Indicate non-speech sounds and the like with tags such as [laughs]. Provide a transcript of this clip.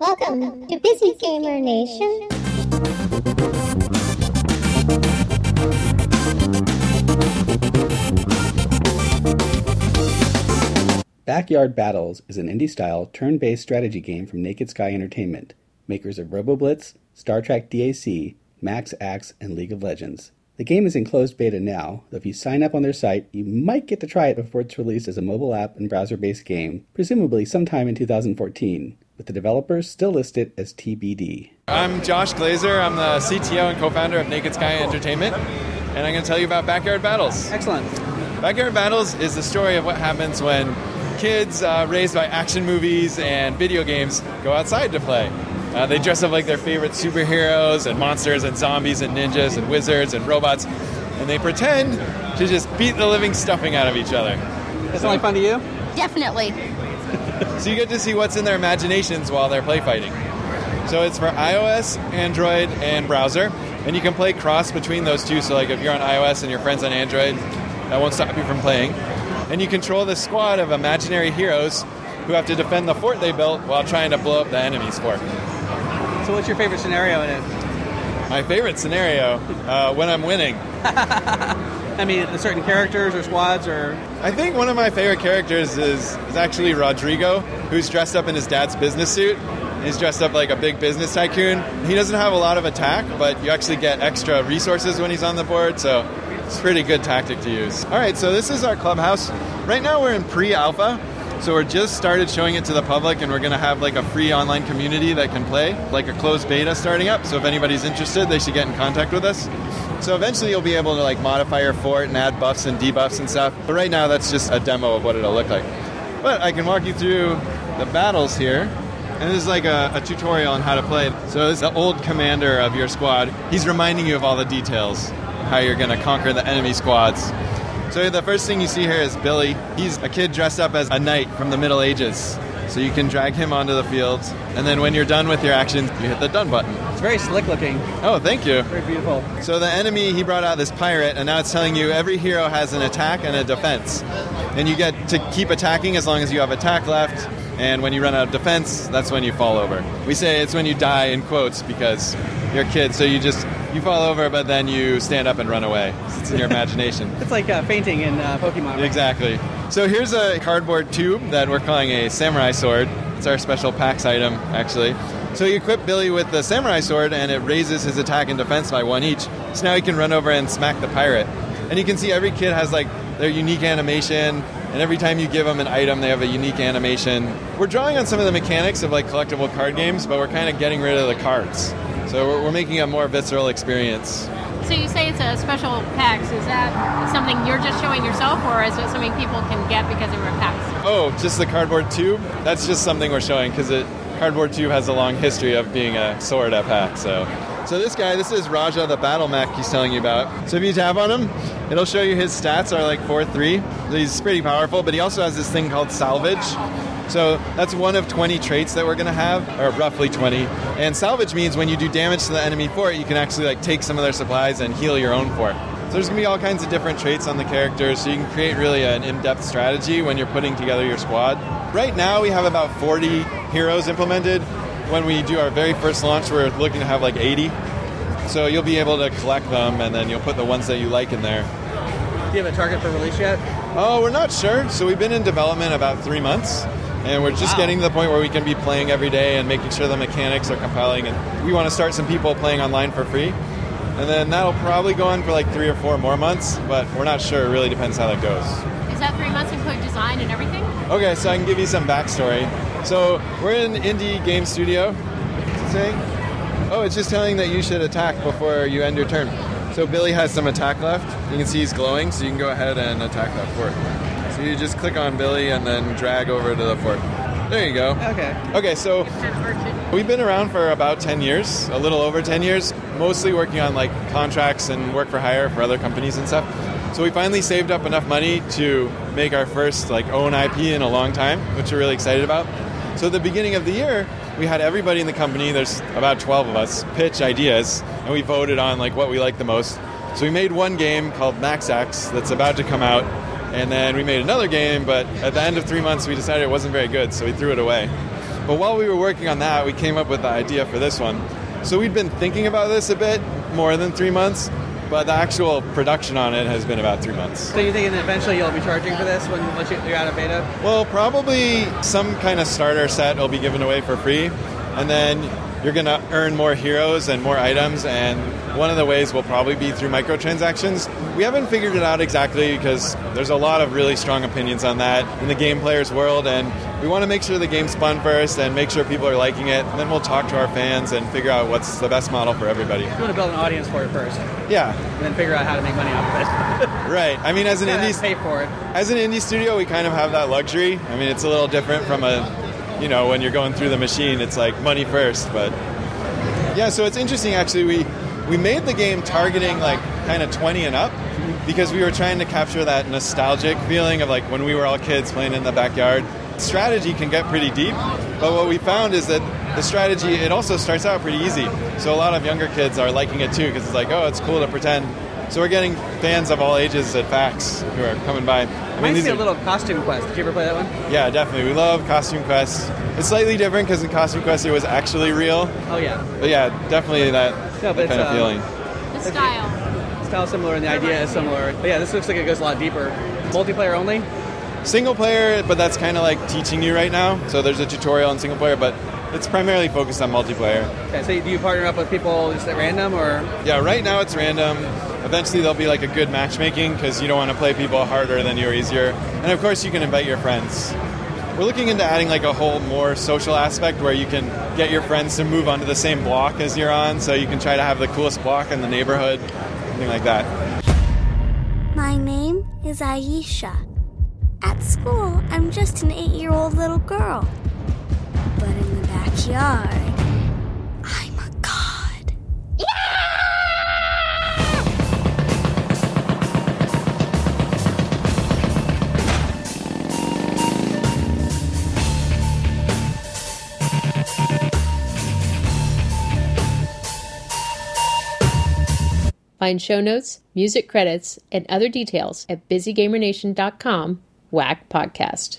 Welcome to Busy Gamer Nation. Backyard Battles is an indie style, turn based strategy game from Naked Sky Entertainment, makers of RoboBlitz, Star Trek DAC, Max Axe, and League of Legends. The game is in closed beta now, though if you sign up on their site, you might get to try it before it's released as a mobile app and browser based game, presumably sometime in 2014, with the developers still listed as TBD. I'm Josh Glazer. I'm the CTO and co founder of Naked Sky Entertainment, and I'm going to tell you about Backyard Battles. Excellent. Backyard Battles is the story of what happens when kids uh, raised by action movies and video games go outside to play. Uh, they dress up like their favorite superheroes and monsters and zombies and ninjas and wizards and robots, and they pretend to just beat the living stuffing out of each other. That's only fun to you? Definitely. [laughs] So you get to see what's in their imaginations while they're play fighting. So it's for iOS, Android, and browser, and you can play cross between those two. So like if you're on iOS and your friend's on Android, that won't stop you from playing. And you control this squad of imaginary heroes who have to defend the fort they built while trying to blow up the enemy's fort. So, what's your favorite scenario in it? My favorite scenario uh, when I'm winning. [laughs] I mean, the certain characters or squads or. I think one of my favorite characters is, is actually Rodrigo, who's dressed up in his dad's business suit. He's dressed up like a big business tycoon. He doesn't have a lot of attack, but you actually get extra resources when he's on the board, so it's a pretty good tactic to use. All right, so this is our clubhouse. Right now we're in pre-alpha, so we're just started showing it to the public, and we're going to have like a free online community that can play, like a closed beta starting up. So if anybody's interested, they should get in contact with us. So eventually you'll be able to like modify your fort and add buffs and debuffs and stuff. But right now that's just a demo of what it'll look like. But I can walk you through the battles here. And this is like a, a tutorial on how to play. So this is the old commander of your squad. He's reminding you of all the details, how you're going to conquer the enemy squads. So the first thing you see here is Billy. He's a kid dressed up as a knight from the Middle Ages. So you can drag him onto the field, and then when you're done with your action, you hit the done button. It's very slick looking, Oh, thank you. very beautiful. So the enemy, he brought out this pirate, and now it's telling you every hero has an attack and a defense. And you get to keep attacking as long as you have attack left, and when you run out of defense, that's when you fall over. We say it's when you die in quotes because you're a kid, so you just you fall over, but then you stand up and run away. It's in your imagination. [laughs] It's like uh, fainting in uh, Pokemon. right? Exactly. So here's a cardboard tube that we're calling a samurai sword. It's our special PAX item, actually. So you equip Billy with the samurai sword, and it raises his attack and defense by one each. So now he can run over and smack the pirate. And you can see every kid has like their unique animation, and every time you give them an item, they have a unique animation. We're drawing on some of the mechanics of like collectible card games, but we're kind of getting rid of the cards. So we're, we're making a more visceral experience. So you say it's a special PAX. Is that something you're just showing yourself, or is it something people can get because of a PAX? Oh, just the cardboard tube? That's just something we're showing because it cardboard tube has a long history of being a sword at PAX. So, so this guy, this is Raja, the battle mech he's telling you about. So if you tap on him, it'll show you his stats are like four three. He's pretty powerful, but he also has this thing called salvage. So that's one of 20 traits that we're going to have, or roughly 20. And salvage means when you do damage to the enemy fort, you can actually like take some of their supplies and heal your own fort. So there's going to be all kinds of different traits on the characters, so you can create really an in-depth strategy when you're putting together your squad. Right now we have about 40 heroes implemented. When we do our very first launch, we're looking to have like 80. So you'll be able to collect them, and then you'll put the ones that you like in there. Do you have a target for release yet? Oh, we're not sure. So we've been in development about three months, and we're just Wow. getting to the point where we can be playing every day and making sure the mechanics are compelling. And we want to start some people playing online for free, and then that'll probably go on for like three or four more months. But we're not sure. It really depends how that goes. Is that three months include design and everything? Okay, so I can give you some backstory. So we're in indie game studio. What's it saying? Oh, it's just telling that you should attack before you end your turn. So Billy has some attack left. You can see he's glowing, so you can go ahead and attack that fort. So you just click on Billy and then drag over to the fort. There you go. Okay. Okay, so Kind of urgent. We've been around for about 10 years, a little over 10 years, mostly working on like contracts and work for hire for other companies and stuff. So we finally saved up enough money to make our first like own IP in a long time, which we're really excited about. So at the beginning of the year, we had everybody in the company, there's about 12 of us, pitch ideas, and we voted on like what we liked the most. So we made one game called Max Axe that's about to come out, and then we made another game, but at the end of three months we decided it wasn't very good, so we threw it away. But while we were working on that, we came up with the idea for this one. So we'd been thinking about this a bit more than three months, but the actual production on it has been about three months. So you thinking that eventually you'll be charging for this when once you- you're out of beta? Well, probably some kind of starter set will be given away for free, and then you're going to earn more heroes and more items, and one of the ways will probably be through microtransactions. We haven't figured it out exactly because there's a lot of really strong opinions on that in the game players world, and we want to make sure the game's fun first and make sure people are liking it, and then we'll talk to our fans and figure out what's the best model for everybody. You want to build an audience for it first, Yeah, and then figure out how to make money off of it. [laughs] [laughs] right. I mean, as an Yeah, indie pay for it. as an indie studio, we kind of have that luxury. I mean, it's a little different from a, you know, when you're going through the machine, it's like money first. But yeah, so it's interesting actually. We we made the game targeting like kind of 20 and up because we were trying to capture that nostalgic feeling of like when we were all kids playing in the backyard. Strategy can get pretty deep, but what we found is that the strategy it also starts out pretty easy. So a lot of younger kids are liking it too because it's like, oh, it's cool to pretend. So we're getting fans of all ages at PAX who are coming by. I Reminds these me a are- little Costume Quest. Did you ever play that one? yeah, definitely. We love Costume Quest. It's slightly different because in Costume Quest it was actually real. Oh yeah. But yeah, definitely that, No, that it's, kind of um, feeling. The style. Style similar and the idea is similar. But yeah, this looks like it goes a lot deeper. Multiplayer only. Single player, but that's kind of like teaching you right now. So there's a tutorial in single player, but it's primarily focused on multiplayer. Okay, so do you partner up with people just at random or? Yeah, right now it's random. Eventually there'll be like a good matchmaking because you don't want to play people harder than you or easier. And of course you can invite your friends. We're looking into adding like a whole more social aspect where you can get your friends to move onto the same block as you're on, so you can try to have the coolest block in the neighborhood, something like that. My name is Aisha. At school, I'm just an eight year old little girl. Backyard, I'm a god. Find show notes, music credits, and other details at busygamernation.com whack podcast.